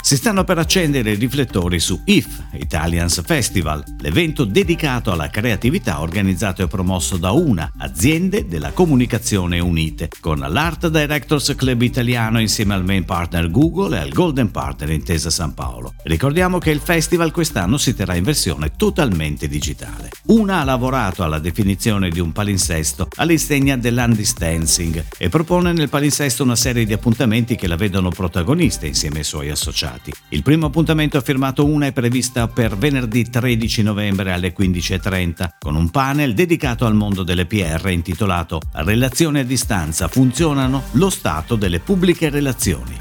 Si stanno per accendere i riflettori su IF, Italians Festival, l'evento dedicato alla creatività organizzato e promosso da una aziende della comunicazione unite, con l'Art Directors Club italiano insieme al main partner Google e al Golden Partner Intesa San Paolo. Ricordiamo che il festival quest'anno si terrà in versione totalmente digitale. Una ha lavorato alla definizione di un palinsesto all'insegna dell'undistancing e propone nel palinsesto una serie di appuntamenti che la vedono protagonista insieme ai suoi associati associati. Il primo appuntamento firmato una è prevista per venerdì 13 novembre alle 15.30 con un panel dedicato al mondo delle PR intitolato Relazioni a distanza funzionano lo stato delle pubbliche relazioni.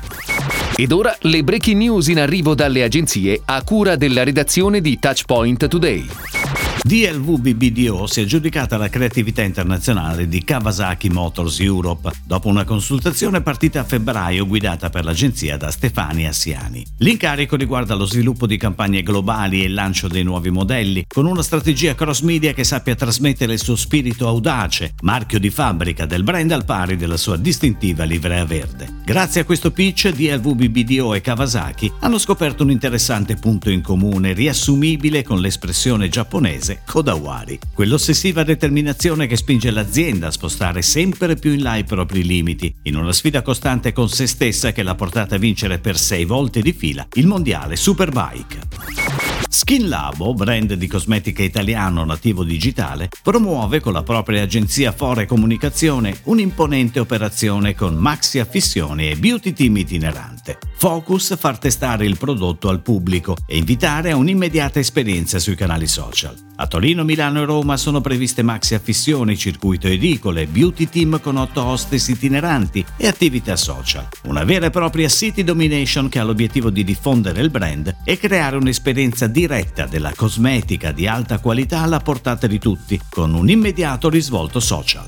Ed ora le breaking news in arrivo dalle agenzie a cura della redazione di Touchpoint Today. DLV BBDO si è aggiudicata la creatività internazionale di Kawasaki Motors Europe dopo una consultazione partita a febbraio guidata per l'agenzia da Stefani Assiani. L'incarico riguarda lo sviluppo di campagne globali e il lancio dei nuovi modelli, con una strategia cross media che sappia trasmettere il suo spirito audace, marchio di fabbrica del brand al pari della sua distintiva livrea verde. Grazie a questo pitch, DLV BBDO e Kawasaki hanno scoperto un interessante punto in comune riassumibile con l'espressione giapponese inglese Kodawari, quell'ossessiva determinazione che spinge l'azienda a spostare sempre più in là i propri limiti, in una sfida costante con se stessa che l'ha portata a vincere per sei volte di fila il mondiale Superbike. Skin Labo, brand di cosmetica italiano nativo digitale, promuove con la propria agenzia Fore Comunicazione un'imponente operazione con maxi affissioni e beauty team itinerante. Focus far testare il prodotto al pubblico e invitare a un'immediata esperienza sui canali social. A Torino, Milano e Roma sono previste maxi affissioni, circuito edicole, beauty team con otto hostess itineranti e attività social. Una vera e propria city domination che ha l'obiettivo di diffondere il brand e creare un'esperienza diretta della cosmetica di alta qualità alla portata di tutti, con un immediato risvolto social.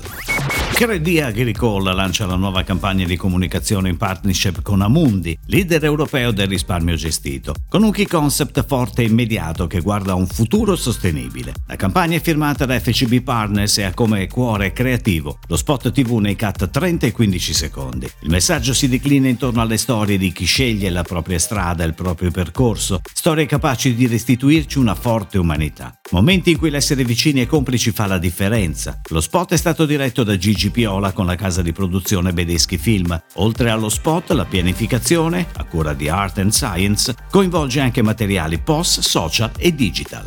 Credit Agricole lancia la nuova campagna di comunicazione in partnership con Amundi, leader europeo del risparmio gestito, con un key concept forte e immediato che guarda a un futuro sostenibile. La campagna è firmata da FCB Partners e ha come cuore creativo lo spot TV nei cut 30 e 15 secondi. Il messaggio si declina intorno alle storie di chi sceglie la propria strada, il proprio percorso, storie capaci di restituirci una forte umanità. Momenti in cui l'essere vicini e complici fa la differenza. Lo spot è stato diretto da Gigi Piola con la casa di produzione Bedeschi Film. Oltre allo spot, la pianificazione, a cura di Art and Science, coinvolge anche materiali post, social e digital.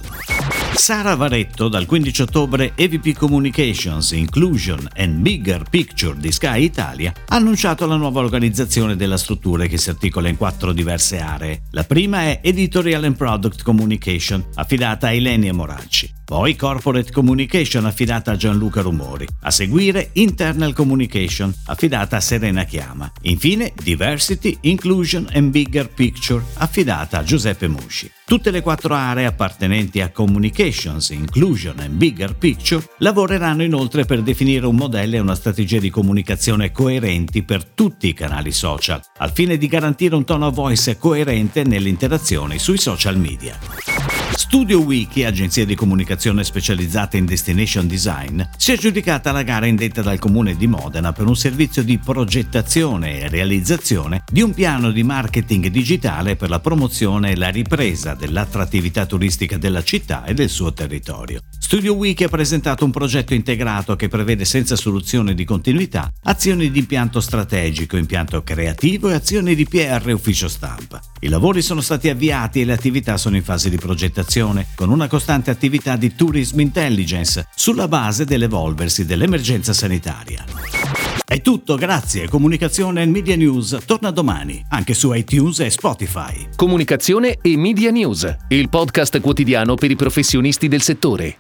Sara Varetto dal 15 ottobre EVP Communications, Inclusion and Bigger Picture di Sky Italia ha annunciato la nuova organizzazione della struttura che si articola in quattro diverse aree. La prima è Editorial and Product Communication, affidata a Ilenia Moracci. Poi Corporate Communication affidata a Gianluca Rumori. A seguire Internal Communication affidata a Serena Chiama. Infine Diversity, Inclusion and Bigger Picture affidata a Giuseppe Musci. Tutte le quattro aree appartenenti a Communications, Inclusion and Bigger Picture lavoreranno inoltre per definire un modello e una strategia di comunicazione coerenti per tutti i canali social, al fine di garantire un tono voice coerente nelle interazioni sui social media. Studio Wiki, agenzia di comunicazione specializzata in destination design, si è aggiudicata la gara indetta dal comune di Modena per un servizio di progettazione e realizzazione di un piano di marketing digitale per la promozione e la ripresa dell'attrattività turistica della città e del suo territorio. Studio Wiki ha presentato un progetto integrato che prevede senza soluzione di continuità azioni di impianto strategico, impianto creativo e azioni di PR ufficio stampa. I lavori sono stati avviati e le attività sono in fase di progettazione, con una costante attività di tourism intelligence sulla base dell'evolversi dell'emergenza sanitaria. È tutto, grazie. Comunicazione e Media News torna domani, anche su iTunes e Spotify. Comunicazione e Media News, il podcast quotidiano per i professionisti del settore.